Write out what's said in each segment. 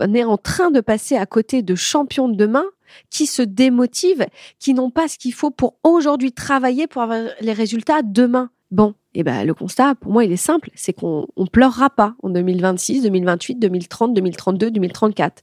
On est en train de passer à côté de champions de demain qui se démotivent, qui n'ont pas ce qu'il faut pour aujourd'hui travailler pour avoir les résultats demain. Bon, et eh ben le constat pour moi il est simple, c'est qu'on on pleurera pas en 2026, 2028, 2030, 2032, 2034.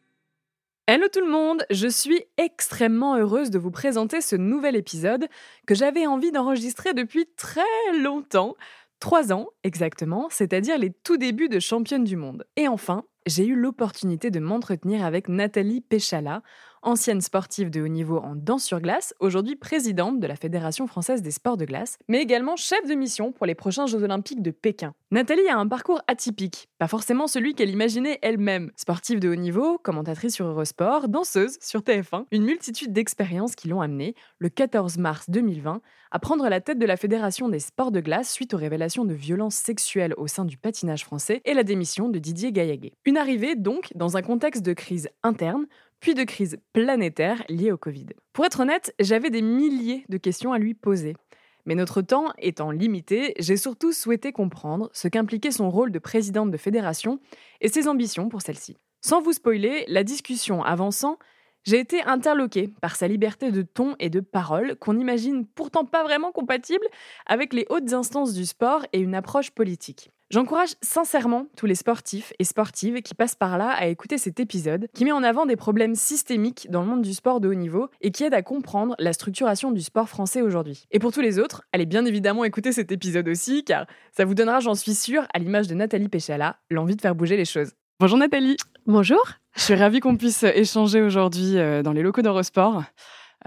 Hello tout le monde, je suis extrêmement heureuse de vous présenter ce nouvel épisode que j'avais envie d'enregistrer depuis très longtemps, trois ans exactement, c'est-à-dire les tout débuts de championne du monde. Et enfin, j'ai eu l'opportunité de m'entretenir avec Nathalie Péchala, ancienne sportive de haut niveau en danse sur glace, aujourd'hui présidente de la Fédération française des sports de glace, mais également chef de mission pour les prochains Jeux olympiques de Pékin. Nathalie a un parcours atypique, pas forcément celui qu'elle imaginait elle-même. Sportive de haut niveau, commentatrice sur Eurosport, danseuse sur TF1, une multitude d'expériences qui l'ont amenée, le 14 mars 2020, à prendre la tête de la Fédération des sports de glace suite aux révélations de violences sexuelles au sein du patinage français et la démission de Didier Gaillaguet. Une arrivée donc dans un contexte de crise interne, puis de crise planétaire liée au Covid. Pour être honnête, j'avais des milliers de questions à lui poser. Mais notre temps étant limité, j'ai surtout souhaité comprendre ce qu'impliquait son rôle de présidente de fédération et ses ambitions pour celle-ci. Sans vous spoiler, la discussion avançant, j'ai été interloquée par sa liberté de ton et de parole qu'on imagine pourtant pas vraiment compatible avec les hautes instances du sport et une approche politique. J'encourage sincèrement tous les sportifs et sportives qui passent par là à écouter cet épisode qui met en avant des problèmes systémiques dans le monde du sport de haut niveau et qui aide à comprendre la structuration du sport français aujourd'hui. Et pour tous les autres, allez bien évidemment écouter cet épisode aussi car ça vous donnera, j'en suis sûre, à l'image de Nathalie Péchala, l'envie de faire bouger les choses. Bonjour Nathalie. Bonjour. Je suis ravie qu'on puisse échanger aujourd'hui euh, dans les locaux d'Eurosport.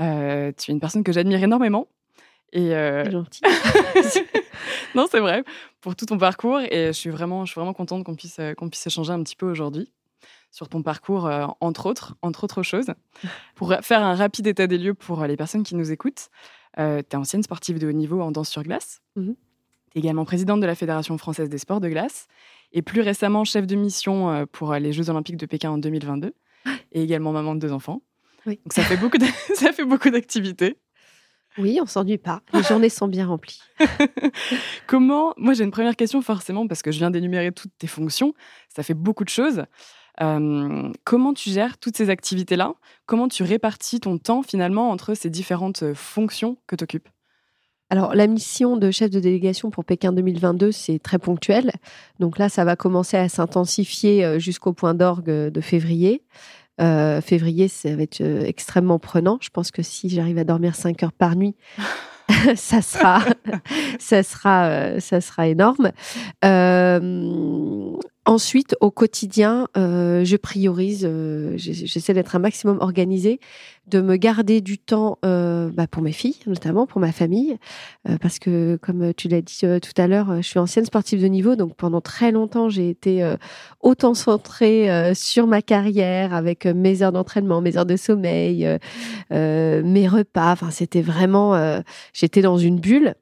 Euh, tu es une personne que j'admire énormément. Et euh... gentil. non, c'est vrai, pour tout ton parcours. Et je suis vraiment, je suis vraiment contente qu'on puisse, qu'on puisse échanger un petit peu aujourd'hui sur ton parcours, euh, entre autres, entre autres choses. Pour faire un rapide état des lieux pour les personnes qui nous écoutent, euh, tu es ancienne sportive de haut niveau en danse sur glace. Mmh tu es également présidente de la Fédération française des sports de glace et plus récemment chef de mission euh, pour les Jeux olympiques de Pékin en 2022 et également maman de deux enfants. Oui. Donc ça fait beaucoup ça fait beaucoup d'activités. Oui, on s'ennuie pas. Les journées sont bien remplies. Comment Moi, j'ai une première question forcément parce que je viens d'énumérer toutes tes fonctions. Ça fait beaucoup de choses. Euh, comment tu gères toutes ces activités-là? Comment tu répartis ton temps finalement entre ces différentes euh, fonctions que tu occupes alors, la mission de chef de délégation pour Pékin 2022, c'est très ponctuel. Donc là, ça va commencer à s'intensifier euh, jusqu'au point d'orgue de février. Euh, février, ça va être euh, extrêmement prenant. Je pense que si j'arrive à dormir 5 heures par nuit, ça sera, ça sera, euh, ça sera énorme. Ensuite, au quotidien, euh, je priorise, euh, j'essaie d'être un maximum organisé, de me garder du temps euh, bah, pour mes filles, notamment pour ma famille, parce que comme tu l'as dit tout à l'heure, je suis ancienne sportive de niveau, donc pendant très longtemps, j'ai été autant centrée sur ma carrière, avec mes heures d'entraînement, mes heures de sommeil, mes repas. Enfin, c'était vraiment, j'étais dans une bulle.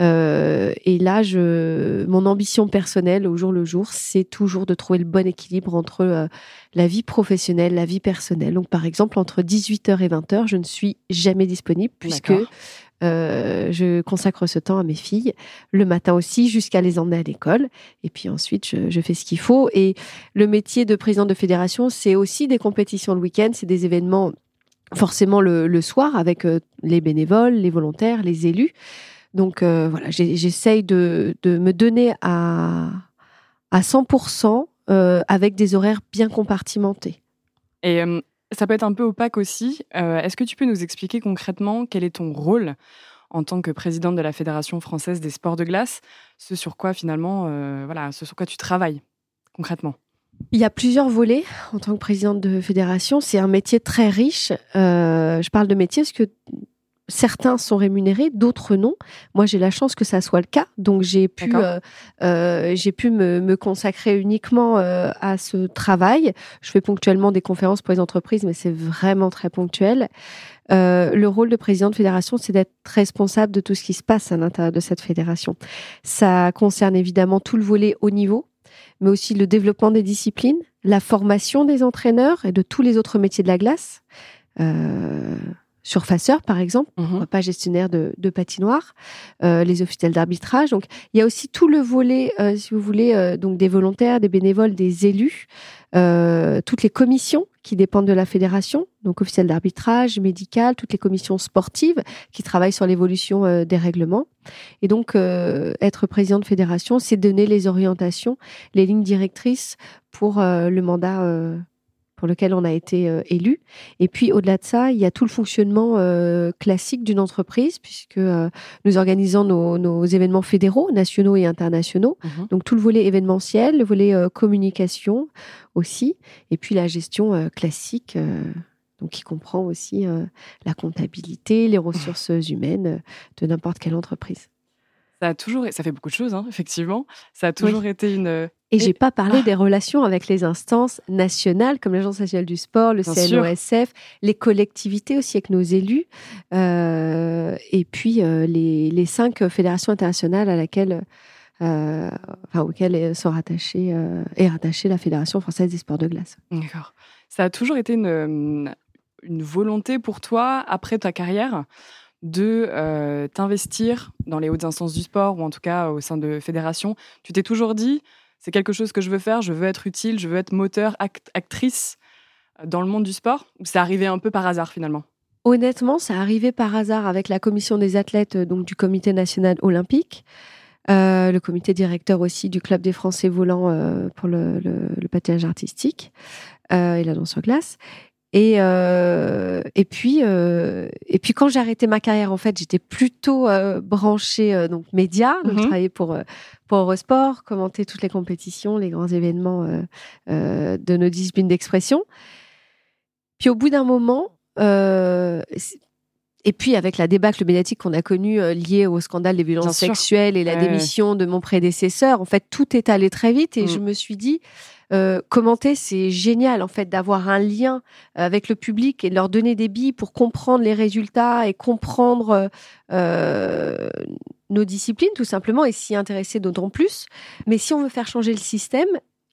Euh, et là, je, mon ambition personnelle au jour le jour, c'est toujours de trouver le bon équilibre entre euh, la vie professionnelle, la vie personnelle. Donc, par exemple, entre 18h et 20h, je ne suis jamais disponible puisque euh, je consacre ce temps à mes filles, le matin aussi, jusqu'à les emmener à l'école. Et puis ensuite, je, je fais ce qu'il faut. Et le métier de président de fédération, c'est aussi des compétitions le week-end, c'est des événements forcément le, le soir avec les bénévoles, les volontaires, les élus. Donc euh, voilà, j'essaye de, me donner à, à 100% euh, avec des horaires bien compartimentés. Et euh, ça peut être un peu opaque aussi. Est-ce que tu peux nous expliquer concrètement quel est ton rôle en tant que présidente de la Fédération française des sports de glace, ce sur quoi finalement, voilà, ce sur quoi tu travailles concrètement? Il y a plusieurs volets en tant que présidente de fédération. C'est un métier très riche. je parle de métier parce que certains sont rémunérés, d'autres non. Moi, j'ai la chance que ça soit le cas, donc j'ai pu, euh, euh, j'ai pu me, me, consacrer uniquement euh, à ce travail. Je fais ponctuellement des conférences pour les entreprises, mais c'est vraiment très ponctuel. Euh, le rôle de président de fédération, c'est d'être responsable de tout ce qui se passe à l'intérieur de cette fédération. Ça concerne évidemment tout le volet haut niveau, mais aussi le développement des disciplines, la formation des entraîneurs et de tous les autres métiers de la glace. Euh, surfaceurs, par exemple, mhm. pas gestionnaire de, de patinoire, euh, les officiels d'arbitrage. Donc, il y a aussi tout le volet, euh, si vous voulez, euh, donc des volontaires, des bénévoles, des élus, toutes les commissions qui dépendent de la fédération, donc officiels d'arbitrage, médical, toutes les commissions sportives qui travaillent sur l'évolution des règlements. Et donc, être président de fédération, c'est donner les orientations, les lignes directrices pour le mandat pour lequel on a été euh, élu. Et puis au-delà de ça, il y a tout le fonctionnement euh, classique d'une entreprise, puisque euh, nous organisons nos, événements fédéraux, nationaux et internationaux. Mhm. Donc tout le volet événementiel, le volet communication aussi, et puis la gestion classique. donc, qui comprend aussi la comptabilité, les ressources humaines de n'importe quelle entreprise. Ça a toujours, ça fait beaucoup de choses, hein, effectivement. Ça a toujours été une. Et, j'ai pas parlé ah. des relations avec les instances nationales, comme l'Agence nationale du sport, le CNOSF, les collectivités aussi avec nos élus, euh, et puis euh, les, les, cinq fédérations internationales à laquelle, euh, enfin, auxquelles sont rattachées, est rattachée la Fédération française des sports de glace. D'accord. Ça a toujours été une, une volonté pour toi après ta carrière de euh, t'investir dans les hautes instances du sport ou en tout cas au sein de fédérations. Tu t'es toujours dit, c'est quelque chose que je veux faire, je veux être utile, je veux être moteur, actrice euh, dans le monde du sport Ou c'est arrivé un peu par hasard finalement? Honnêtement, c'est arrivé par hasard avec la commission des athlètes euh, donc du comité national olympique. le comité directeur aussi du club des Français volants pour le, patinage artistique et la danse sur glace. Et, euh, et, puis, euh, et puis quand j'ai arrêté ma carrière, en fait, j'étais plutôt euh, branchée euh, donc média. Donc, je mhm. travaillais pour pour Eurosport, commenter toutes les compétitions, les grands événements de nos disciplines d'expression. Puis au bout d'un moment, et puis avec la débâcle médiatique qu'on a connue liée au scandale des violences sexuelles et la démission de mon prédécesseur, en fait, tout est allé très vite et mm. je me suis dit euh, commenter, c'est génial en fait d'avoir un lien avec le public et de leur donner des billes pour comprendre les résultats et comprendre euh, nos disciplines tout simplement et s'y intéresser d'autant plus. Mais si on veut faire changer le système,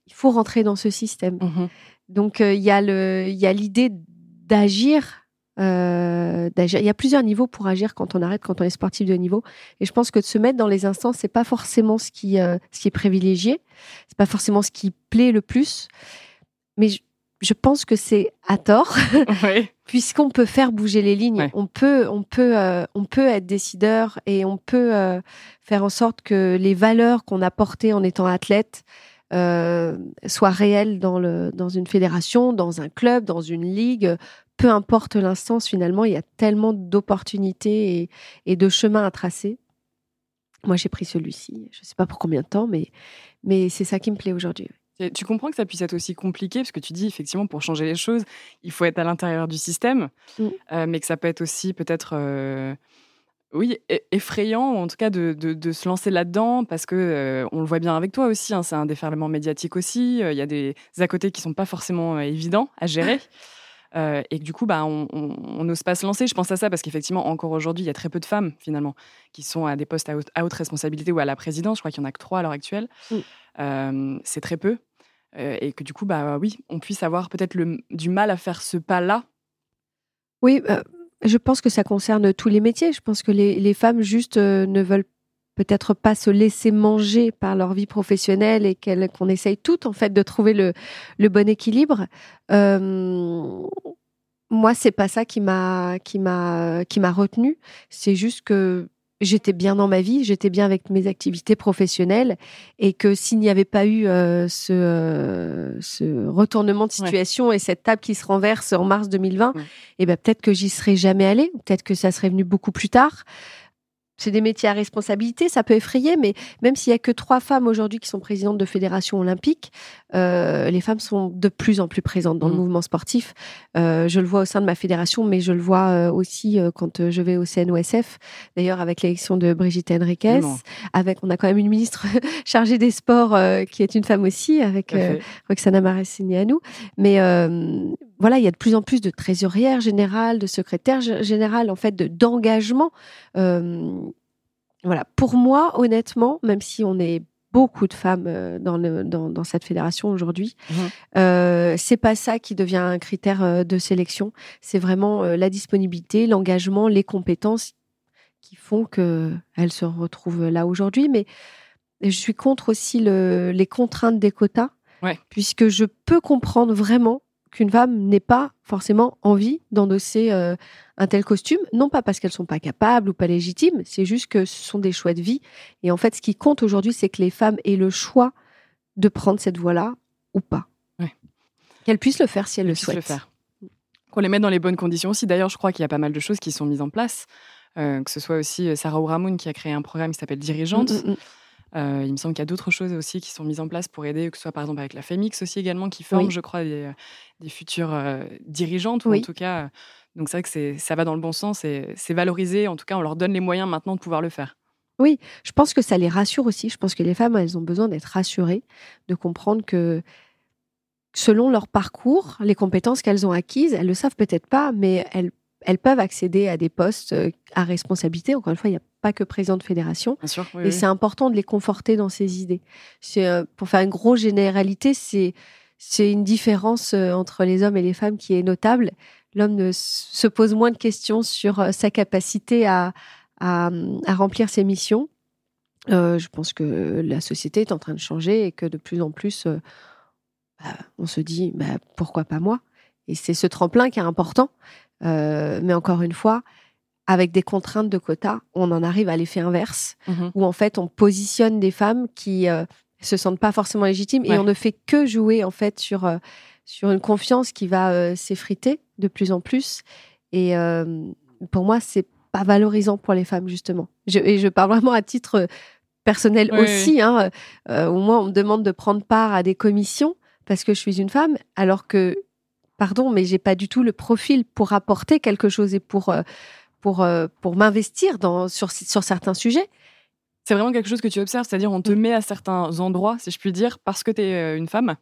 il faut rentrer dans ce système. Mmh Donc euh, il y a l'idée d'agir euh, il y a plusieurs niveaux pour agir quand on arrête, quand on est sportif de niveau. Et je pense que de se mettre dans les instances, c'est pas forcément ce qui, euh, ce qui est privilégié. C'est pas forcément ce qui plaît le plus. Mais je, pense que c'est à tort, puisqu'on peut faire bouger les lignes. On peut, on peut, euh, on peut être décideur et on peut euh, faire en sorte que les valeurs qu'on a portées en étant athlète soient réelles dans, le, dans une fédération, dans un club, dans une ligue, peu importe l'instance, finalement, il y a tellement d'opportunités et, de chemins à tracer. Moi, j'ai pris celui-ci. Je ne sais pas pour combien de temps, mais, mais c'est ça qui me plaît aujourd'hui. Tu comprends que ça puisse être aussi compliqué, parce que tu dis effectivement, pour changer les choses, il faut être à l'intérieur du système, mm. euh, mais que ça peut être aussi peut-être, euh, oui, effrayant, en tout cas, de, de, se lancer là-dedans, parce que euh, on le voit bien avec toi aussi, hein, c'est un déferlement médiatique aussi, il y a des à côté qui sont pas forcément évidents à gérer. Euh, et que du coup, bah, on n'ose pas se lancer. Je pense à ça parce qu'effectivement, encore aujourd'hui, il y a très peu de femmes, finalement, qui sont à des postes à haute, responsabilité ou à la présidence. Je crois qu'il n'y en a que trois à l'heure actuelle. Mm. Euh, c'est très peu. Euh, et que du coup, bah, oui, on puisse avoir peut-être du mal à faire ce pas-là. Oui, je pense que ça concerne tous les métiers. Je pense que les, les femmes, juste, ne veulent peut-être pas se laisser manger par leur vie professionnelle et qu'on essaye toutes en fait de trouver le, le bon équilibre. Euh, moi, c'est pas ça qui m'a qui m'a qui m'a retenu. C'est juste que j'étais bien dans ma vie, j'étais bien avec mes activités professionnelles et que s'il n'y avait pas eu euh, ce, euh, ce retournement de situation et cette table qui se renverse en mars 2020, et eh ben peut-être que j'y serais jamais allée, peut-être que ça serait venu beaucoup plus tard. C'est des métiers à responsabilité, ça peut effrayer, mais même s'il y a que trois femmes aujourd'hui qui sont présidentes de fédérations olympiques, euh, les femmes sont de plus en plus présentes dans le mmh. mouvement sportif. Euh, je le vois au sein de ma fédération, mais je le vois euh, aussi quand je vais au CNOSF. D'ailleurs, avec l'élection de Brigitte Henriquez, avec on a quand même une ministre chargée des sports qui est une femme aussi, avec Roxana Maracineanu. Mais voilà, il y a de plus en plus de trésorières générales, de secrétaires générales, en fait, d'engagement. voilà, pour moi, honnêtement, même si on est beaucoup de femmes euh, dans, le, dans, cette fédération aujourd'hui. Mmh. Euh, c'est pas ça qui devient un critère euh, de sélection. C'est vraiment la disponibilité, l'engagement, les compétences qui font qu'elles se retrouvent là aujourd'hui. Mais je suis contre aussi les contraintes des quotas, puisque je peux comprendre vraiment qu'une femme n'ait pas forcément envie d'endosser euh, un tel costume, non pas parce qu'elles sont pas capables ou pas légitimes, c'est juste que ce sont des choix de vie. Et en fait, ce qui compte aujourd'hui, c'est que les femmes aient le choix de prendre cette voie-là ou pas. Qu'elles puissent le faire si elles, le souhaitent. Le faire. Qu'on les mette dans les bonnes conditions aussi. D'ailleurs, je crois qu'il y a pas mal de choses qui sont mises en place. Euh, que ce soit aussi euh, Sarah Ouramoun qui a créé un programme qui s'appelle Dirigeante. Mm, mm, mm. Euh, il me semble qu'il y a d'autres choses aussi qui sont mises en place pour aider, que ce soit par exemple avec la FEMIX aussi également, qui forme, je crois, des, des futures euh, dirigeantes, ou en tout cas. Donc c'est vrai que ça va dans le bon sens et c'est valorisé. En tout cas, on leur donne les moyens maintenant de pouvoir le faire. Oui, je pense que ça les rassure aussi. Je pense que les femmes, elles ont besoin d'être rassurées, de comprendre que selon leur parcours, les compétences qu'elles ont acquises, elles le savent peut-être pas, mais elles elles peuvent accéder à des postes euh, à responsabilité. Encore une fois, il n'y a pas que président de fédération. et c'est important de les conforter dans ces idées. Euh, pour faire une grosse généralité, c'est c'est une différence euh, entre les hommes et les femmes qui est notable. L'homme se pose moins de questions sur sa capacité à, à, remplir ses missions. je pense que la société est en train de changer et que de plus en plus, bah, on se dit bah, pourquoi pas moi? Et c'est ce tremplin qui est important. Euh, mais encore une fois, avec des contraintes de quotas, on en arrive à l'effet inverse, mhm. où en fait on positionne des femmes qui euh, se sentent pas forcément légitimes et on ne fait que jouer en fait sur euh, sur une confiance qui va s'effriter de plus en plus. Et pour moi, c'est pas valorisant pour les femmes justement. et je parle vraiment à titre personnel aussi. Hein, au moins, on me demande de prendre part à des commissions parce que je suis une femme, alors que pardon, mais j'ai pas du tout le profil pour apporter quelque chose et pour, euh, pour, euh, pour m'investir dans, sur, sur certains sujets. C'est vraiment quelque chose que tu observes, c'est-à-dire on te mm. met à certains endroits, si je puis dire, parce que tu es euh, une femme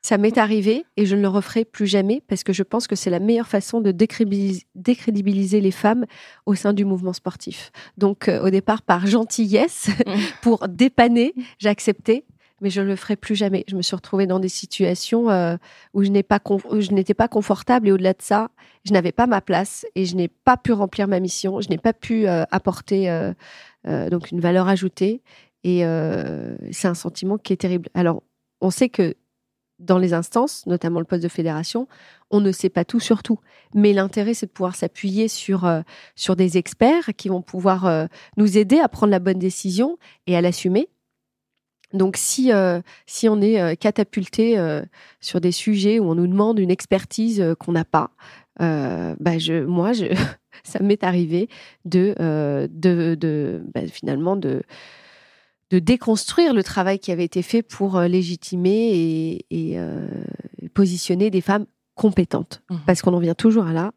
ça m'est arrivé et je ne le referai plus jamais parce que je pense que c'est la meilleure façon de décrédibiliser les femmes au sein du mouvement sportif. Donc au départ par gentillesse mm. pour dépanner, j'ai accepté mais je ne le ferai plus jamais. Je me suis retrouvée dans des situations euh, où je n'étais pas, confortable et au-delà de ça, je n'avais pas ma place et je n'ai pas pu remplir ma mission. Je n'ai pas pu euh, apporter euh, donc une valeur ajoutée et c'est un sentiment qui est terrible. Alors, on sait que dans les instances, notamment le poste de fédération, on ne sait pas tout sur tout. Mais l'intérêt, c'est de pouvoir s'appuyer sur, sur des experts qui vont pouvoir nous aider à prendre la bonne décision et à l'assumer donc si, euh, si on est euh, catapulté euh, sur des sujets où on nous demande une expertise qu'on n'a pas, bah je, moi, je, ça m'est arrivé de, de, de bah, finalement de, de déconstruire le travail qui avait été fait pour légitimer et, et positionner des femmes compétentes. Mmh. Parce qu'on en vient toujours à là,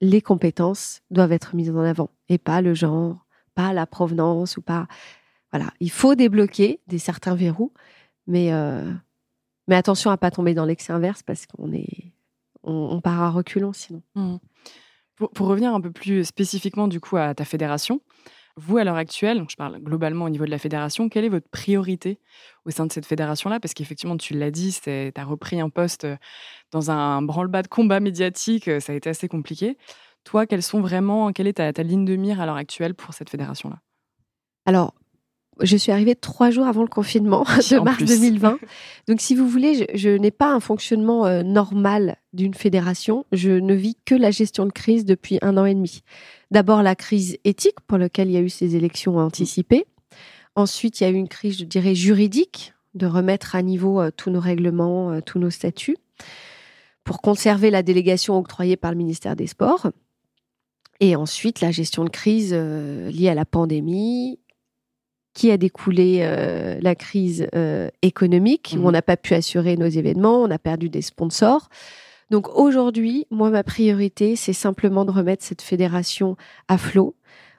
les compétences doivent être mises en avant et pas le genre, pas la provenance ou pas voilà, il faut débloquer des certains verrous, mais, euh, mais attention à pas tomber dans l'excès inverse parce qu'on est, on, part à reculons sinon. Mmh. Pour, revenir un peu plus spécifiquement du coup à ta fédération, vous à l'heure actuelle, je parle globalement au niveau de la fédération, quelle est votre priorité au sein de cette fédération-là? Parce qu'effectivement, tu l'as dit, tu as repris un poste dans un branle-bas de combat médiatique, ça a été assez compliqué. Toi, quelles sont vraiment, quelle est ta, ta ligne de mire à l'heure actuelle pour cette fédération-là? Alors, je suis arrivée trois jours avant le confinement de mars 2020. Donc, si vous voulez, je, n'ai pas un fonctionnement euh, normal d'une fédération. Je ne vis que la gestion de crise depuis un an et demi. D'abord, la crise éthique pour laquelle il y a eu ces élections anticipées. Ensuite, il y a eu une crise, je dirais, juridique, de remettre à niveau euh, tous nos règlements, euh, tous nos statuts, pour conserver la délégation octroyée par le ministère des Sports. Et ensuite, la gestion de crise liée à la pandémie, qui a découlé la crise économique, où on mmh n'a pas pu assurer nos événements, on a perdu des sponsors. Donc aujourd'hui, moi, ma priorité, c'est simplement de remettre cette fédération à flot,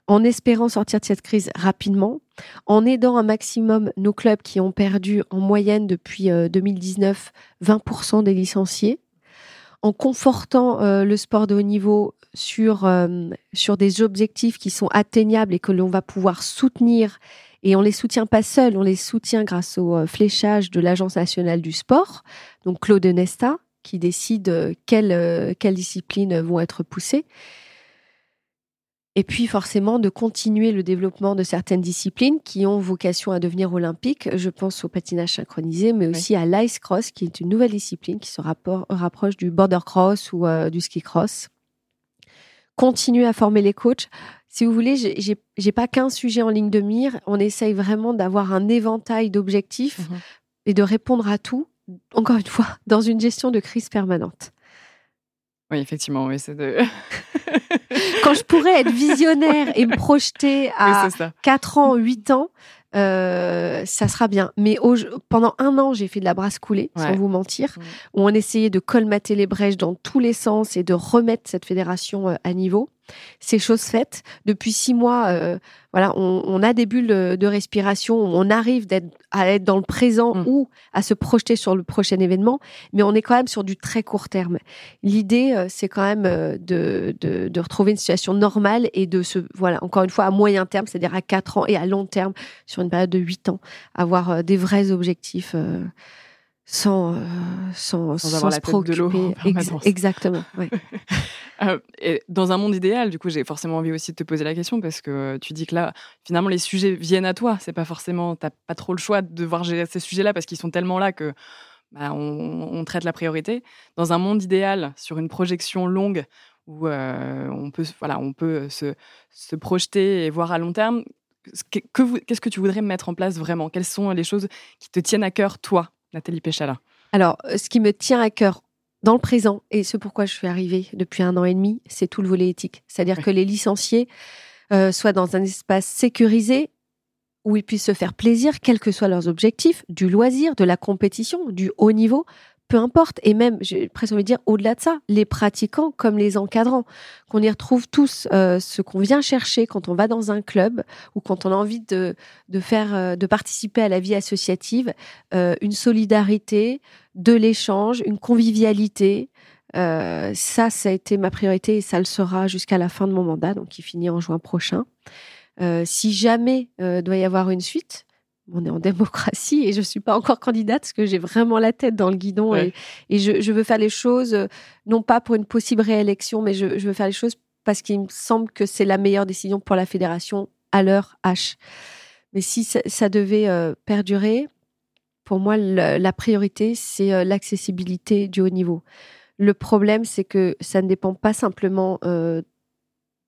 en espérant sortir de cette crise rapidement, en aidant un maximum nos clubs qui ont perdu en moyenne depuis 2019 euh, 20% des licenciés, en confortant euh, le sport de haut niveau sur, euh, sur des objectifs qui sont atteignables et que l'on va pouvoir soutenir. Et on les soutient pas seuls, on les soutient grâce au fléchage de l'Agence nationale du sport, donc Claude Nesta, qui décide quelles, quelles disciplines vont être poussées. Et puis forcément de continuer le développement de certaines disciplines qui ont vocation à devenir olympiques. Je pense au patinage synchronisé, mais aussi à l'ice cross, qui est une nouvelle discipline qui se rapproche du border cross ou euh, du ski cross. Continuer à former les coachs. Si vous voulez, j'ai pas qu'un sujet en ligne de mire. On essaye vraiment d'avoir un éventail d'objectifs mmh et de répondre à tout. Encore une fois, dans une gestion de crise permanente. Oui, effectivement, oui, c'est de. Quand je pourrais être visionnaire et me projeter à 4 ans, 8 ans, euh, ça sera bien. Mais pendant un an, j'ai fait de la brasse coulée, sans vous mentir, mm. où on essayait de colmater les brèches dans tous les sens et de remettre cette fédération euh, à niveau c'est chose faite. Depuis six mois, euh, voilà, on, a des bulles de, respiration, on arrive à être dans le présent mm. ou à se projeter sur le prochain événement, mais on est quand même sur du très court terme. L'idée, euh, c'est quand même euh, de, de, retrouver une situation normale et de se, voilà, encore une fois, à moyen terme, c'est-à-dire à quatre ans et à long terme, sur une période de huit ans, avoir des vrais objectifs sans, euh, sans, sans, avoir la tête de l'eau. exactement. Euh, et dans un monde idéal, du coup, j'ai forcément envie aussi de te poser la question parce que tu dis que là, finalement, les sujets viennent à toi. C'est pas forcément, t'as pas trop le choix de voir ces sujets-là parce qu'ils sont tellement là que bah, on, traite la priorité. Dans un monde idéal, sur une projection longue où euh, on peut, voilà, on peut se, se, projeter et voir à long terme. Qu'est-ce que tu voudrais mettre en place vraiment? Quelles sont les choses qui te tiennent à cœur, toi, Nathalie Péchala Alors, euh, ce qui me tient à cœur dans le présent, et ce pourquoi je suis arrivée depuis un an et demi, c'est tout le volet éthique. C'est-à-dire que les licenciés euh, soient dans un espace sécurisé où ils puissent se faire plaisir, quels que soient leurs objectifs, du loisir, de la compétition, du haut niveau, peu importe, et même, j'ai presque envie de dire, au-delà de ça, les pratiquants comme les encadrants, qu'on y retrouve tous euh, ce qu'on vient chercher quand on va dans un club ou quand on a envie de, de faire, euh, de participer à la vie associative, euh, une solidarité, de l'échange, une convivialité. ça, ça a été ma priorité et ça le sera jusqu'à la fin de mon mandat, donc qui finit en juin prochain. si jamais doit y avoir une suite, on est en démocratie et je suis pas encore candidate parce que j'ai vraiment la tête dans le guidon et, je, veux faire les choses euh, non pas pour une possible réélection, mais je, veux faire les choses parce qu'il me semble que c'est la meilleure décision pour la fédération à l'heure H. Mais si ça, devait euh, perdurer, pour moi, la priorité, c'est euh, l'accessibilité du haut niveau. Le problème, c'est que ça ne dépend pas simplement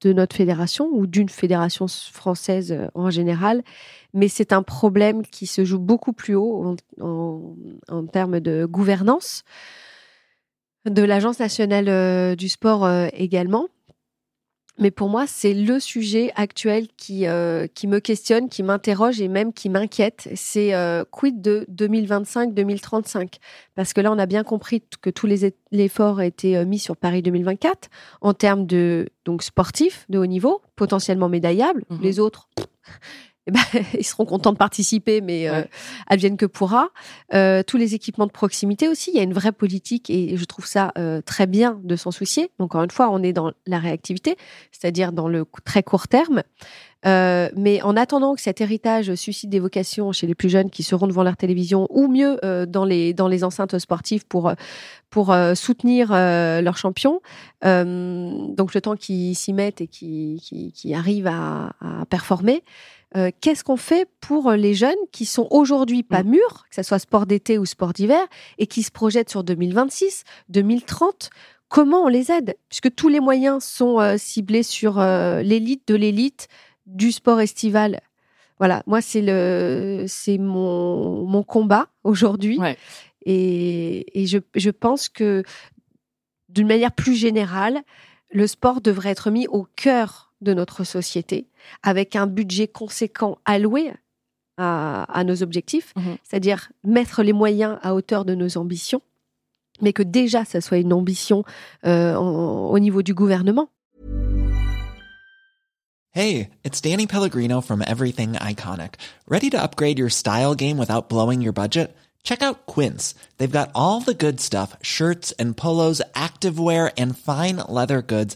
de notre fédération ou d'une fédération française euh, en général, mais c'est un problème qui se joue beaucoup plus haut en, termes de gouvernance, de l'Agence nationale euh, du sport euh, également. Mais pour moi, c'est le sujet actuel qui, euh, qui me questionne, qui m'interroge et même qui m'inquiète. C'est euh, quid de 2025-2035 Parce que là, on a bien compris que tous les efforts ont été euh, mis sur Paris 2024 en termes de donc sportifs de haut niveau, potentiellement médaillables. Mmh les autres, eh ben, ils seront contents de participer, mais euh, advienne que pourra. Euh, tous les équipements de proximité aussi, il y a une vraie politique et je trouve ça euh, très bien de s'en soucier. Donc, encore une fois, on est dans la réactivité, c'est-à-dire dans le très court terme. Euh, mais en attendant que cet héritage suscite des vocations chez les plus jeunes qui seront devant leur télévision ou mieux euh, dans les dans les enceintes sportives pour pour soutenir leurs champions, donc le temps qu'ils s'y mettent et qui qui, qui arrivent à, à performer, euh, qu'est-ce qu'on fait pour les jeunes qui sont aujourd'hui pas mm. mûrs, que ce soit sport d'été ou sport d'hiver, et qui se projettent sur 2026, 2030 Comment on les aide? Puisque tous les moyens sont euh, ciblés sur euh, l'élite de l'élite du sport estival. Voilà, moi c'est le c'est mon, mon combat aujourd'hui. Et, et je, je pense que d'une manière plus générale, le sport devrait être mis au cœur de notre société, avec un budget conséquent alloué à, nos objectifs, Mhm. c'est-à-dire mettre les moyens à hauteur de nos ambitions, mais que déjà ça soit une ambition euh, en- au niveau du gouvernement. Hey, it's Danny Pellegrino from Everything Iconic. Ready to upgrade your style game without blowing your budget? Check out Quince. They've got all the good stuff shirts and polos, activewear, and fine leather goods,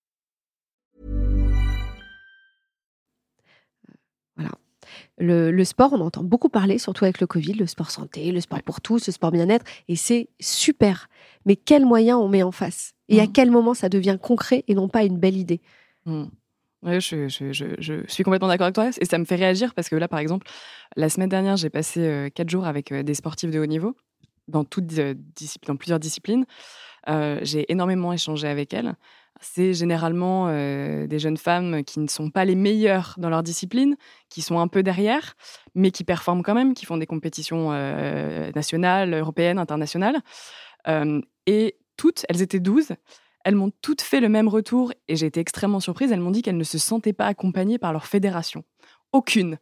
Le, le sport, on entend beaucoup parler, surtout avec le Covid, le sport santé, le sport pour tous, le sport bien-être, et c'est super. Mais quels moyens on met en face? Et à Mhm. quel moment ça devient concret et non pas une belle idée? Mm. Ouais, je, je- je- je suis complètement d'accord avec toi et ça me fait réagir parce que là, par exemple, la semaine dernière, j'ai passé euh, quatre jours avec euh, des sportifs de haut niveau dans, toutes, euh, dans plusieurs disciplines. J'ai énormément échangé avec elles. C'est généralement euh, des jeunes femmes qui ne sont pas les meilleures dans leur discipline, qui sont un peu derrière, mais qui performent quand même, qui font des compétitions euh, nationales, européennes, internationales. Euh, et toutes, elles étaient 12, elles m'ont toutes fait le même retour et j'ai été extrêmement surprise. Elles m'ont dit qu'elles ne se sentaient pas accompagnées par leur fédération. Aucune.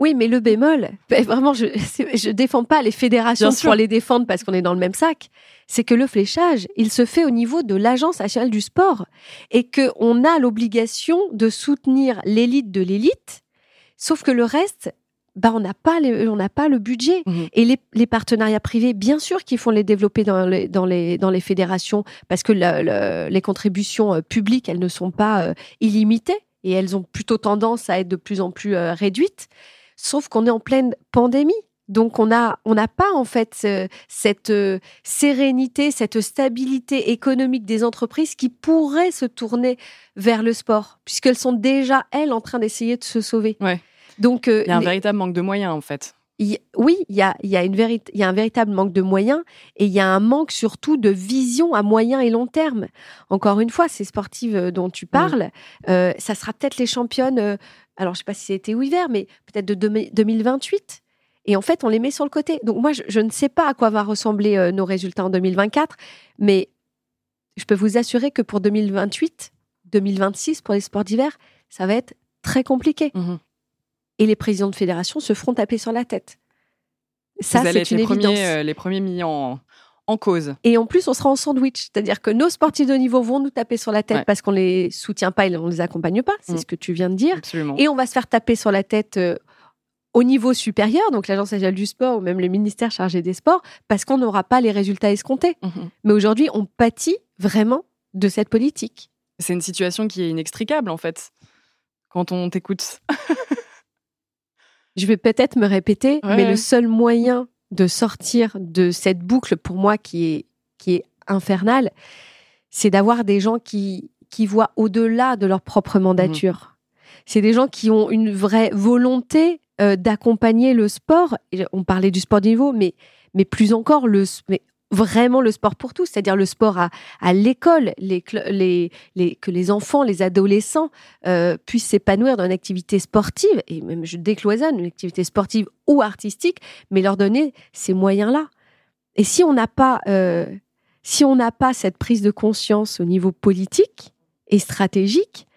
Oui, mais le bémol, ben, vraiment, je ne défends pas les fédérations pour les défendre parce qu'on est dans le même sac. C'est que le fléchage, il se fait au niveau de l'Agence nationale du sport et qu'on a l'obligation de soutenir l'élite de l'élite, sauf que le reste, bah, on n'a pas, les- on pas le budget. Mhm. Et les, les partenariats privés, bien sûr qu'il faut les développer dans les, dans les, dans les fédérations parce que le- le- les contributions euh, publiques, elles ne sont pas euh, illimitées et elles ont plutôt tendance à être de plus en plus euh, réduites. Sauf qu'on est en pleine pandémie. Donc on a on n'a pas en fait ce- cette euh, sérénité, cette stabilité économique des entreprises qui pourraient se tourner vers le sport puisqu'elles sont déjà elles en train d'essayer de se sauver. Ouais. Donc euh, Il y a un les- véritable manque de moyens, en fait. il oui, il y a, il y, a une vérit- il y a un véritable manque de moyens et il y a un manque surtout de vision à moyen et long terme. Encore une fois, ces sportives euh, dont tu parles, euh, ça sera peut-être les championnes, alors je sais pas si c'est été ou hiver, mais peut-être de deux- 2028. Et en fait, on les met sur le côté. Donc moi, je, je ne sais pas à quoi va ressembler euh, nos résultats en 2024, mais je peux vous assurer que pour 2028, 2026, pour les sports d'hiver, ça va être très compliqué Mhm. et les présidents de fédération se feront taper sur la tête. Ça, c'est une les évidence. premiers, euh, les premiers mis en, en cause. Et en plus, on sera en sandwich. C'est-à-dire que nos sportifs de niveau vont nous taper sur la tête Ouais. parce qu'on les soutient pas et on les accompagne pas. C'est Mm. ce que tu viens de dire. Absolument. Et on va se faire taper sur la tête euh, au niveau supérieur, donc l'Agence nationale du sport ou même le ministère chargé des sports, parce qu'on n'aura pas les résultats escomptés. Mhm. Mais aujourd'hui, on pâtit vraiment de cette politique. C'est une situation qui est inextricable, en fait, quand on t'écoute. Je vais peut-être me répéter, Ouais, mais ouais. le seul moyen de sortir de cette boucle, pour moi, qui est, qui est infernale, c'est d'avoir des gens qui, qui voient au-delà de leur propre mandature. C'est des gens qui ont une vraie volonté euh, d'accompagner le sport. On parlait du sport de niveau, mais, mais plus encore, le, mais vraiment le sport pour tous, c'est-à-dire le sport à, à l'école, les, les, les, que les enfants, les adolescents euh, puissent s'épanouir dans une activité sportive, et même je décloisonne, une activité sportive ou artistique, mais leur donner ces moyens-là. Et si on n'a pas, euh, si on n'a pas cette prise de conscience au niveau politique et stratégique,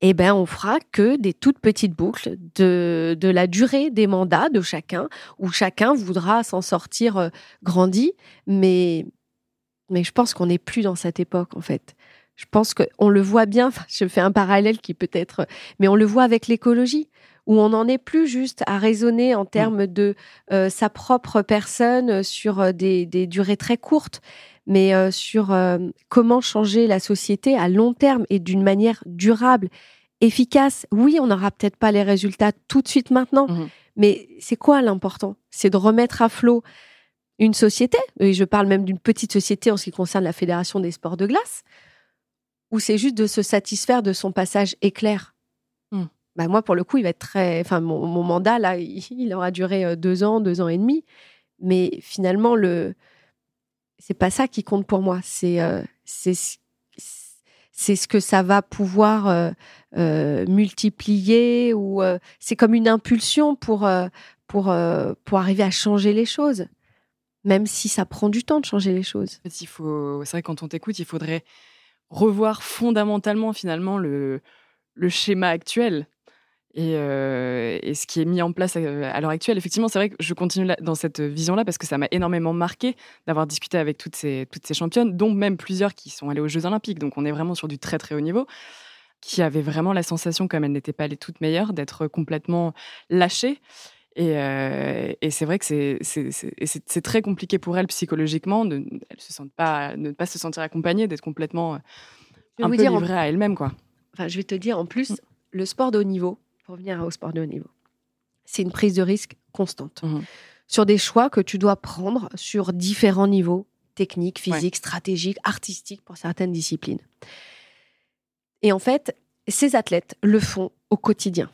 eh ben on fera que des toutes petites boucles de, de la durée des mandats de chacun, où chacun voudra s'en sortir euh, grandi, mais mais je pense qu'on n'est plus dans cette époque en fait. Je pense qu'on le voit bien. enfin, Je fais un parallèle qui peut être, mais on le voit avec l'écologie où on n'en est plus juste à raisonner en termes de euh, sa propre personne sur euh, des, des durées très courtes, mais euh, sur euh, comment changer la société à long terme et d'une manière durable, efficace. Oui, on n'aura peut-être pas les résultats tout de suite maintenant, Mhm. mais c'est quoi l'important? C'est de remettre à flot une société, et je parle même d'une petite société en ce qui concerne la Fédération des sports de glace, ou c'est juste de se satisfaire de son passage éclair? Hmm. bah moi, pour le coup, il va être très. Enfin, mon, mon mandat, là, il, il aura duré euh, deux ans, deux ans et demi. Mais finalement, le, c'est pas ça qui compte pour moi. C'est euh, c'est ce que ça va pouvoir euh, euh, multiplier ou c'est comme une impulsion pour pour pour arriver à changer les choses, même si ça prend du temps de changer les choses. c'est vrai quand on t'écoute, il faudrait revoir fondamentalement finalement le le schéma actuel euh, et, ce qui est mis en place à, l'heure actuelle. Effectivement, c'est vrai que je continue dans cette vision-là parce que ça m'a énormément marqué d'avoir discuté avec toutes ces, toutes ces championnes, dont même plusieurs qui sont allées aux Jeux Olympiques. Donc on est vraiment sur du très très haut niveau qui avaient vraiment la sensation, comme elles n'étaient pas les toutes meilleures, d'être complètement lâchées. Et, euh, et c'est vrai que c'est très compliqué pour elles psychologiquement de elles se sentent pas, ne pas se sentir accompagnées, d'être complètement un peu livrées à elles-mêmes. Enfin, je vais te dire, en plus, mm. le sport de haut niveau, pour revenir au sport de haut niveau, c'est une prise de risque constante mhm. sur des choix que tu dois prendre sur différents niveaux techniques, physiques, stratégiques, artistiques pour certaines disciplines. Et en fait, ces athlètes le font au quotidien.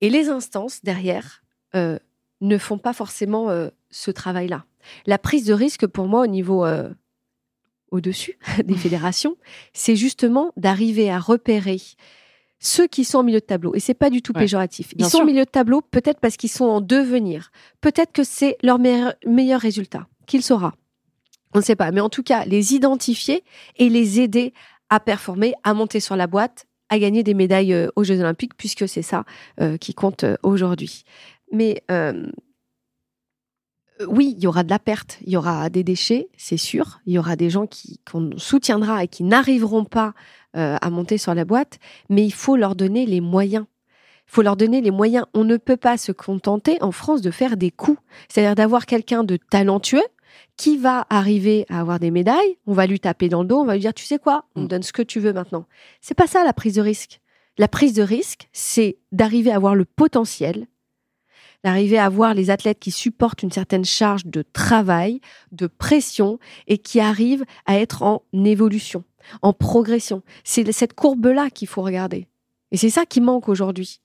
Et les instances derrière euh, ne font pas forcément euh, ce travail-là. La prise de risque, pour moi, au niveau euh, au-dessus des fédérations, c'est justement d'arriver à repérer ceux qui sont au milieu de tableau, et c'est pas du tout péjoratif, ils sont au milieu de tableau peut-être parce qu'ils sont en devenir, peut-être que c'est leur meilleur, résultat, qu'il saura. On ne sait pas, mais en tout cas, les identifier et les aider à performer, à monter sur la boîte, à gagner des médailles euh, aux Jeux Olympiques, puisque c'est ça euh, qui compte euh, aujourd'hui. Mais oui, il y aura de la perte, il y aura des déchets, c'est sûr. Il y aura des gens qui qu'on soutiendra et qui n'arriveront pas euh, à monter sur la boîte, mais il faut leur donner les moyens. Il faut leur donner les moyens. On ne peut pas se contenter en France de faire des coups, c'est-à-dire d'avoir quelqu'un de talentueux qui va arriver à avoir des médailles. On va lui taper dans le dos, on va lui dire tu sais quoi, on mm. donne ce que tu veux maintenant. C'est pas ça la prise de risque. La prise de risque, c'est d'arriver à avoir le potentiel d'arriver à voir les athlètes qui supportent une certaine charge de travail, de pression et qui arrivent à être en évolution, en progression. C'est cette courbe-là qu'il faut regarder. Et c'est ça qui manque aujourd'hui.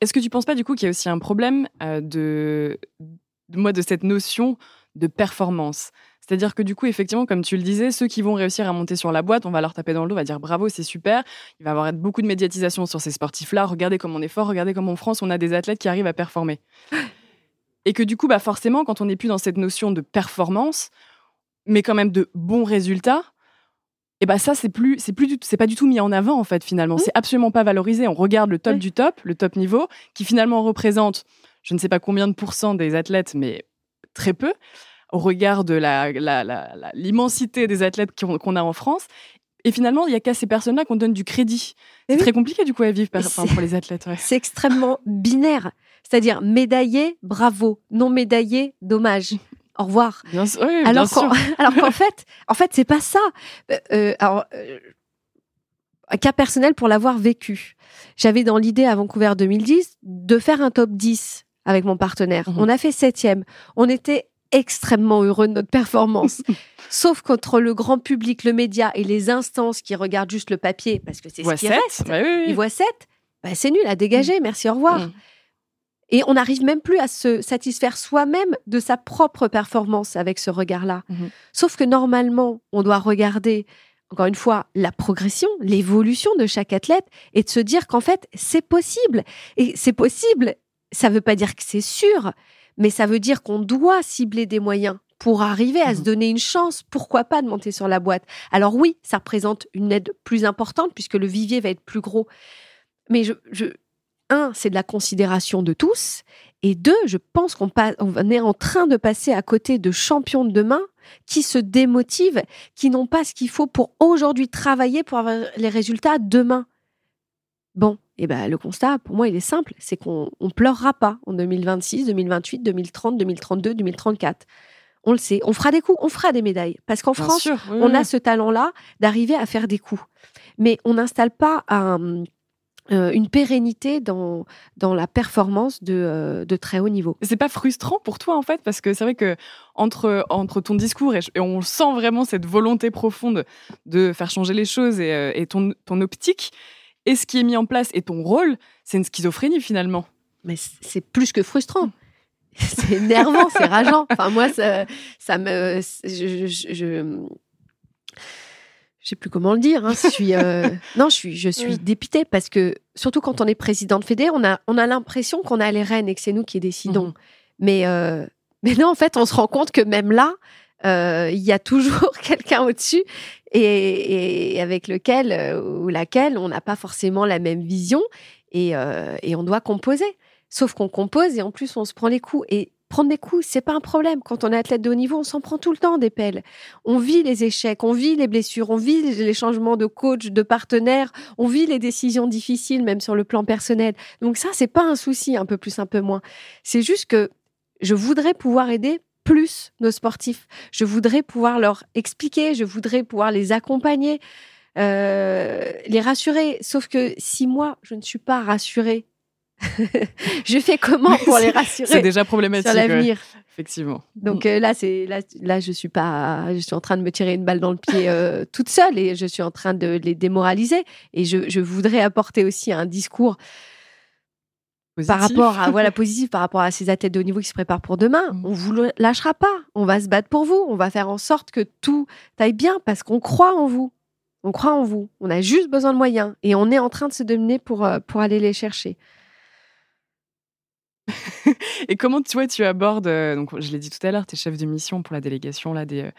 Est-ce que tu ne penses pas du coup qu'il y a aussi un problème euh, de, moi de cette notion de performance? C'est-à-dire que du coup, effectivement, comme tu le disais, ceux qui vont réussir à monter sur la boîte, on va leur taper dans le dos, on va dire bravo, c'est super. Il va y avoir beaucoup de médiatisation sur ces sportifs-là. Regardez comme on est fort, regardez comme en France, on a des athlètes qui arrivent à performer. Et que du coup, bah forcément, quand on n'est plus dans cette notion de performance, mais quand même de bons résultats, et bah ça c'est plus c'est plus c'est pas du tout mis en avant en fait finalement. Mmh. C'est absolument pas valorisé. On regarde le top du top, le top niveau, qui finalement représente je ne sais pas combien de pourcents des athlètes, mais très peu au regard de l'immensité des athlètes qu'on a en France. Et finalement, il n'y a qu'à ces personnes-là qu'on donne du crédit. C'est très compliqué du coup à vivre pour les athlètes. C'est extrêmement binaire. C'est-à-dire médaillé, bravo. Non médaillé, dommage. Au revoir. Bien alors qu'en fait, en fait, c'est pas ça. Euh, euh, alors, euh, un cas personnel pour l'avoir vécu. J'avais dans l'idée à Vancouver 2010 de faire un top 10 avec mon partenaire. Mhm. On a fait septième. On était extrêmement heureux de notre performance. Sauf qu'entre le grand public, le média et les instances qui regardent juste le papier, parce que c'est ce qui reste, ils voient 7, bah, c'est nul à dégager, mm. merci, au revoir. Mm. Et on n'arrive même plus à se satisfaire soi-même de sa propre performance avec ce regard-là. Mm-hmm. Sauf que normalement, on doit regarder, encore une fois, la progression, l'évolution de chaque athlète et de se dire qu'en fait, c'est possible. Et c'est possible, ça ne veut pas dire que c'est sûr, mais ça veut dire qu'on doit cibler des moyens pour arriver à se mmh. donner une chance, pourquoi pas de monter sur la boîte. Alors oui, ça représente une aide plus importante puisque le vivier va être plus gros. Mais je, un, c'est de la considération de tous. Et deux, je pense qu'on on est en train de passer à côté de champions de demain qui se démotivent, qui n'ont pas ce qu'il faut pour aujourd'hui travailler pour avoir les résultats demain. Bon, et eh ben le constat, pour moi, il est simple, c'est qu'on ne pleurera pas en 2026, 2028, 2030, 2032, 2034. On le sait, on fera des coups, on fera des médailles. Parce qu'en France, on a ce talent-là d'arriver à faire des coups. Mais on n'installe pas euh, une pérennité dans, dans la performance de, euh, de très haut niveau. C'est pas frustrant pour toi en fait parce que c'est vrai que entre, entre ton discours et, on sent vraiment cette volonté profonde de faire changer les choses et, euh, et ton, ton optique et ce qui est mis en place et ton rôle, c'est une schizophrénie finalement. Mais c'est plus que frustrant. c'est énervant, c'est rageant. Enfin, moi, ça, ça me. Je, je, je, je sais plus comment le dire. Hein. Je suis, euh, non, je suis, je suis dépitée parce que surtout quand on est président de Fédé, on a, on a l'impression qu'on a les rênes et que c'est nous qui décidons. Mhm. Mais, euh, mais non, en fait, on se rend compte que même là, euh, il y a toujours quelqu'un au-dessus et, et, avec lequel euh, ou laquelle on n'a pas forcément la même vision et, euh, et on doit composer. Sauf qu'on compose et en plus on se prend les coups. Et prendre des coups, c'est pas un problème. Quand on est athlète de haut niveau, on s'en prend tout le temps des pelles. On vit les échecs, on vit les blessures, on vit les changements de coach, de partenaire, on vit les décisions difficiles, même sur le plan personnel. Donc ça, c'est pas un souci, un peu plus, un peu moins. C'est juste que je voudrais pouvoir aider plus nos sportifs. Je voudrais pouvoir leur expliquer, je voudrais pouvoir les accompagner, euh, les rassurer. Sauf que si moi, je ne suis pas rassurée je fais comment pour les rassurer C'est déjà problématique sur l'avenir. Effectivement. Donc euh, là, c'est là, là, je suis pas, je suis en train de me tirer une balle dans le pied euh, toute seule et je suis en train de les démoraliser. Et je, je voudrais apporter aussi un discours par rapport à voilà positif par rapport à ces athlètes de haut niveau qui se préparent pour demain. Mm. On vous lâchera pas. On va se battre pour vous. On va faire en sorte que tout aille bien parce qu'on croit en vous. On croit en vous. On a juste besoin de moyens et on est en train de se dominer pour euh, pour aller les chercher. et comment tu vois, tu abordes, euh, donc je l'ai dit tout à l'heure, tu es chef de mission pour la délégation là, des, euh,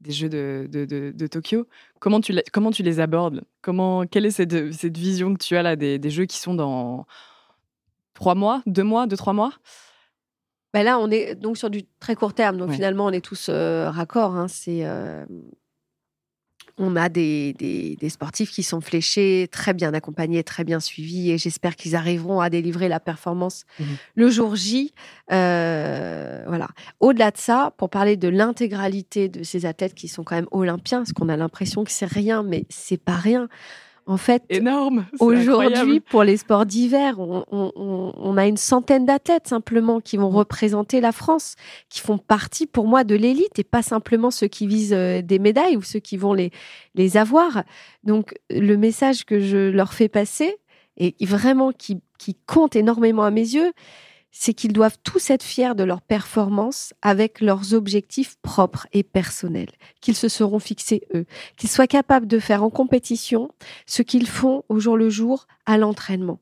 des Jeux de, de, de, Tokyo. Comment tu, comment tu les abordes? Comment, Quelle est cette, cette, vision que tu as là des, des, Jeux qui sont dans trois mois, deux mois, deux, trois mois? Ben Là, on est donc sur du très court terme. Donc finalement, on est tous euh, raccords. Hein, c'est on a des, des, sportifs qui sont fléchés, très bien accompagnés, très bien suivis, et j'espère qu'ils arriveront à délivrer la performance mmh le jour J. Euh, voilà. Au-delà de ça, pour parler de l'intégralité de ces athlètes qui sont quand même olympiens, parce qu'on a l'impression que c'est rien, mais c'est pas rien. En fait, énorme. Aujourd'hui, pour les sports d'hiver, on, a une centaine d'athlètes simplement qui vont mm. représenter la France, qui font partie pour moi de l'élite et pas simplement ceux qui visent euh, des médailles ou ceux qui vont les, les avoir. Donc, le message que je leur fais passer et vraiment qui, qui compte énormément à mes yeux, c'est qu'ils doivent tous être fiers de leur performance avec leurs objectifs propres et personnels, qu'ils se seront fixés eux, qu'ils soient capables de faire en compétition ce qu'ils font au jour le jour à l'entraînement.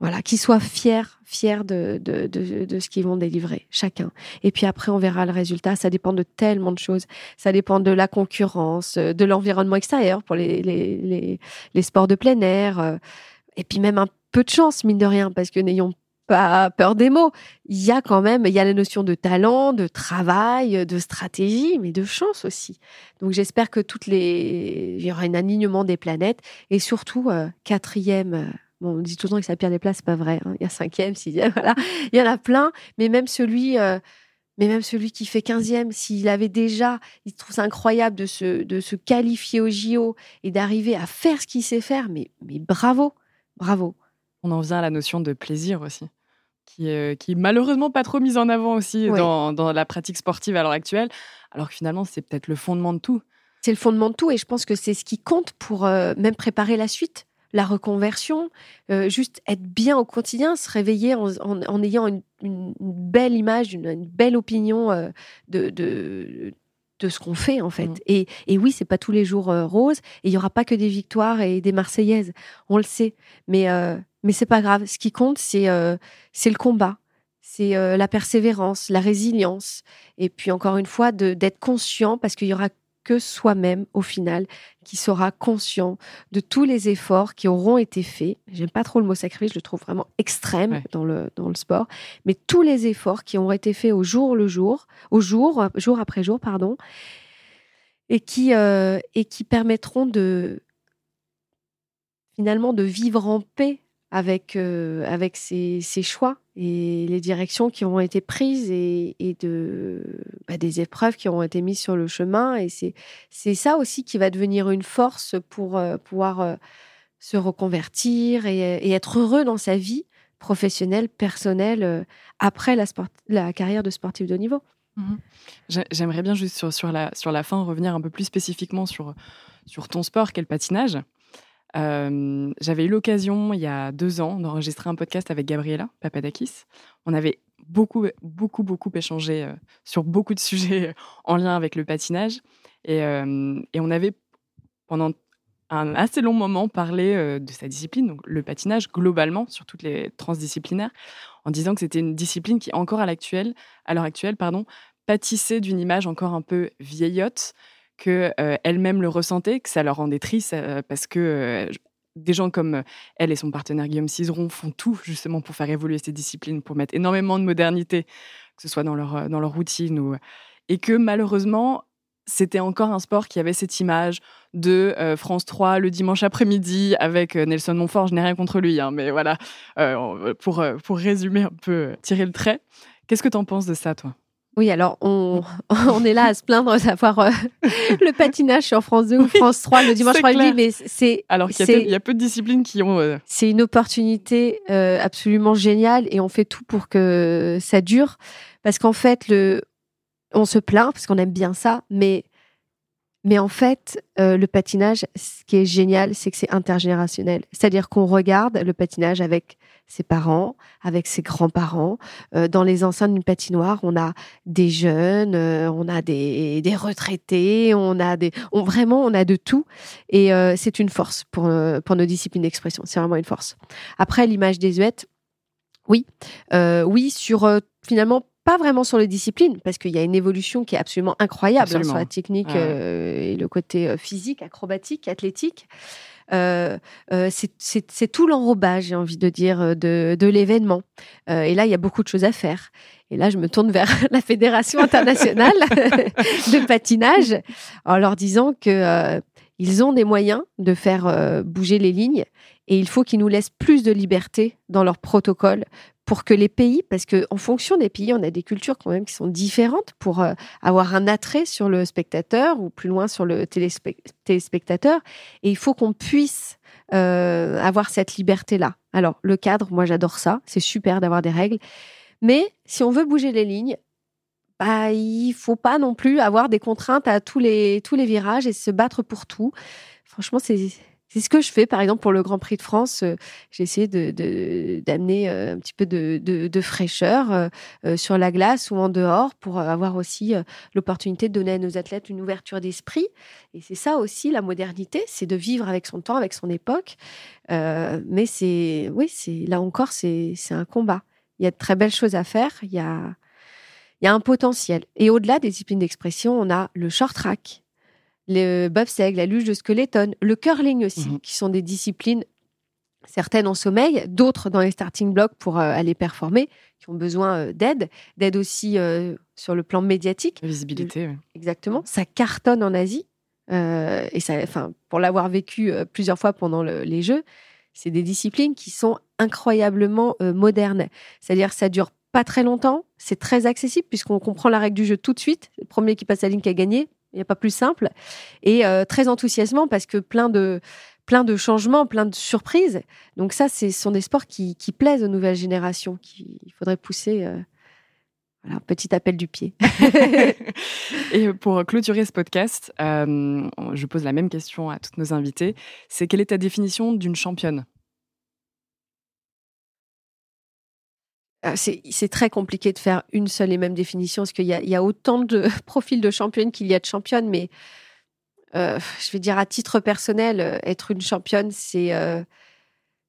Voilà, qu'ils soient fiers, fiers de, de, de, ce qu'ils vont délivrer, chacun. Et puis après, on verra le résultat. Ça dépend de tellement de choses. Ça dépend de la concurrence, de l'environnement extérieur pour les, les, les, les sports de plein air. Euh, et puis même un peu de chance, mine de rien, parce que n'ayons pas peur des mots. Il y a quand même, il y a la notion de talent, de travail, de stratégie, mais de chance aussi. Donc j'espère que toutes les, il y aura un alignement des planètes et surtout euh, quatrième. Euh, on dit tout le temps que la pire des places, c'est pas vrai. Hein. Il y a cinquième, sixième, voilà. Il y en a plein, mais même celui, euh, mais même celui qui fait quinzième, s'il avait déjà, il trouve ça incroyable de se, de se qualifier au JO et d'arriver à faire ce qu'il sait faire, mais, mais bravo, bravo. On en vient à la notion de plaisir aussi qui, est, qui malheureusement pas trop mise en avant aussi dans, dans, la pratique sportive à l'heure actuelle, alors que finalement c'est peut-être le fondement de tout. C'est le fondement de tout et je pense que c'est ce qui compte pour euh, même préparer la suite, la reconversion, euh, juste être bien au quotidien, se réveiller en, en, ayant une, une, belle image, une, belle opinion euh, de, de, de ce qu'on fait en fait. Mmh. Et, et, oui, c'est pas tous les jours rose et il y aura pas que des victoires et des Marseillaises, on le sait. Mais mais c'est pas grave. Ce qui compte, c'est euh, le combat, c'est euh, la persévérance, la résilience. Et puis encore une fois, d'être conscient, parce qu'il y aura que soi-même au final qui sera conscient de tous les efforts qui auront été faits. J'aime pas trop le mot sacrifice, je le trouve vraiment extrême dans le dans le sport, mais tous les efforts qui ont été faits au jour le jour, au jour jour après jour pardon, et qui euh, et qui permettront de finalement de vivre en paix avec, euh, avec ces, choix et les directions qui ont été prises et, de, bah, des épreuves qui ont été mises sur le chemin. Et c'est ça aussi qui va devenir une force pour euh, pouvoir euh, se reconvertir et, être heureux dans sa vie professionnelle, personnelle, après la, sport, la carrière de sportif de haut niveau. Mmh j'aimerais bien juste sur, sur, la, sur la fin revenir un peu plus spécifiquement sur, sur ton sport, quel patinage. J'avais eu l'occasion, il y a deux ans, d'enregistrer un podcast avec Gabriela Papadakis. On avait beaucoup, beaucoup, beaucoup échangé sur beaucoup de sujets en lien avec le patinage. Et, on avait, pendant un assez long moment, parlé de sa discipline, donc le patinage globalement, sur toutes les transdisciplinaires, en disant que c'était une discipline qui, encore à l'heure actuelle, pardon, pâtissait d'une image encore un peu vieillotte, que elle-même le ressentait, que ça leur rendait triste parce que des gens comme elle et son partenaire Guillaume Cizeron font tout justement pour faire évoluer ces disciplines, pour mettre énormément de modernité, que ce soit dans leur, dans leur routine ou... Et que malheureusement, c'était encore un sport qui avait cette image de France 3 le dimanche après-midi avec Nelson Montfort. Je n'ai rien contre lui, hein, mais voilà, pour, pour résumer un peu, tirer le trait. Qu'est-ce que tu en penses de ça, toi? Oui, alors on, on, est là à se plaindre d'avoir euh, le patinage sur France 2 ou France 3 le dimanche après-midi, mais c'est. Alors qu'il y, a peu de disciplines qui ont. Euh, c'est une opportunité euh, absolument géniale et on fait tout pour que ça dure. Parce qu'en fait, le, on se plaint parce qu'on aime bien ça, mais mais en fait, euh, le patinage, ce qui est génial, c'est que c'est intergénérationnel. C'est-à-dire qu'on regarde le patinage avec ses parents, avec ses grands-parents. Euh, dans les enceintes d'une patinoire, on a des jeunes, euh, on a des, des, retraités, on a des, on, vraiment, on a de tout. Et c'est une force pour, pour nos disciplines d'expression. C'est vraiment une force. Après, l'image désuète, oui, oui, sur finalement pas vraiment sur les disciplines, parce qu'il y a une évolution qui est absolument incroyable hein, sur la technique euh, et le côté euh, physique, acrobatique, athlétique. Euh, c'est tout l'enrobage, j'ai envie de dire, de, de l'événement. et là, il y a beaucoup de choses à faire. Et là, je me tourne vers la Fédération internationale de patinage en leur disant que ils ont des moyens de faire bouger les lignes et il faut qu'ils nous laissent plus de liberté dans leur protocole pour que les pays, parce qu'en fonction des pays, on a des cultures quand même qui sont différentes pour euh, avoir un attrait sur le spectateur ou plus loin sur le téléspectateur. Et il faut qu'on puisse euh, avoir cette liberté-là. Alors, le cadre, moi j'adore ça, c'est super d'avoir des règles. Mais si on veut bouger les lignes, bah, il faut pas non plus avoir des contraintes à tous les, tous les virages et se battre pour tout. Franchement, c'est c'est ce que je fais, par exemple, pour le Grand Prix de France. Euh, j'ai essayé d'amener de, euh, un petit peu de, fraîcheur euh, sur la glace ou en dehors pour avoir aussi l'opportunité de donner à nos athlètes une ouverture d'esprit. Et c'est ça aussi la modernité, c'est de vivre avec son temps, avec son époque. mais c'est, oui, c'est là encore, c'est un combat. Il y a de très belles choses à faire. Il y a, il y a un potentiel. Et au-delà des disciplines d'expression, on a le short track le bobsleigh, la luge de skeleton, le curling aussi, mhm. qui sont des disciplines certaines en sommeil, d'autres dans les starting blocks pour euh, aller performer, qui ont besoin euh, d'aide, d'aide aussi euh, sur le plan médiatique. visibilité. Oui. Exactement. Ça cartonne en Asie. et ça, enfin, pour l'avoir vécu plusieurs fois pendant les Jeux, c'est des disciplines qui sont incroyablement modernes. C'est-à-dire, ça dure pas très longtemps, c'est très accessible puisqu'on comprend la règle du jeu tout de suite. Le premier qui passe la ligne qui a gagné, il n'y a pas plus simple. Et euh, très enthousiasmant parce que plein de, plein de changements, plein de surprises. Donc ça, ce sont des sports qui, plaisent aux nouvelles générations, qu'il faudrait pousser. Euh, voilà, petit appel du pied. et pour clôturer ce podcast, euh, je pose la même question à toutes nos invités. C'est quelle est ta définition d'une championne? C'est très compliqué de faire une seule et même définition parce qu'il y, a autant de profils de championne qu'il y a de championnes, mais euh, je vais dire à titre personnel, euh, être une championne, c'est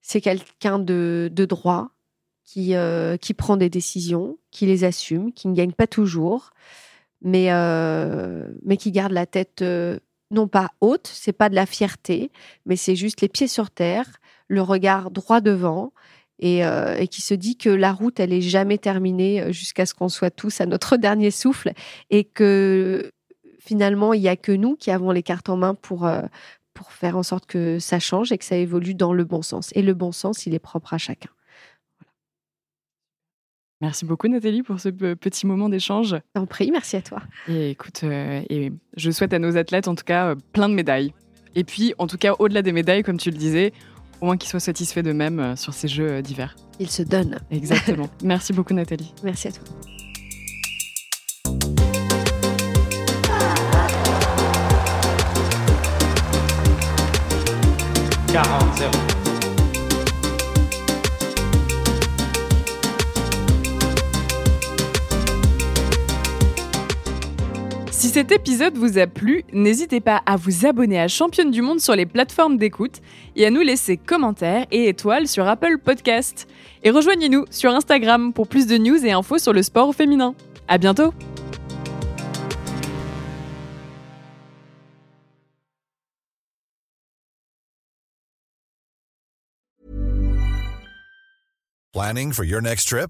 c'est quelqu'un de, de, droit qui, qui prend des décisions, qui les assume, qui ne gagne pas toujours, mais, mais qui garde la tête non pas haute, c'est pas de la fierté, mais c'est juste les pieds sur terre, le regard droit devant euh, et, qui se dit que la route, elle est jamais terminée euh, jusqu'à ce qu'on soit tous à notre dernier souffle et que finalement, il y a que nous qui avons les cartes en main pour, euh, pour faire en sorte que ça change et que ça évolue dans le bon sens. Et le bon sens, il est propre à chacun. Merci beaucoup Nathalie pour ce petit moment d'échange. En prie, merci à toi. Et écoute, et je souhaite à nos athlètes en tout cas plein de médailles. Et puis, en tout cas, au-delà des médailles, comme tu le disais, au moins qu'ils soient satisfaits d'eux-mêmes euh, sur ces jeux euh, divers. Ils se donnent. Exactement. Merci beaucoup Nathalie. Merci à toi. Cet épisode vous a plu, n'hésitez pas à vous abonner à Championne du Monde sur les plateformes d'écoute et à nous laisser commentaires et étoiles sur Apple Podcast. Et rejoignez-nous sur Instagram pour plus de news et infos sur le sport féminin. À bientôt! Planning for your next trip?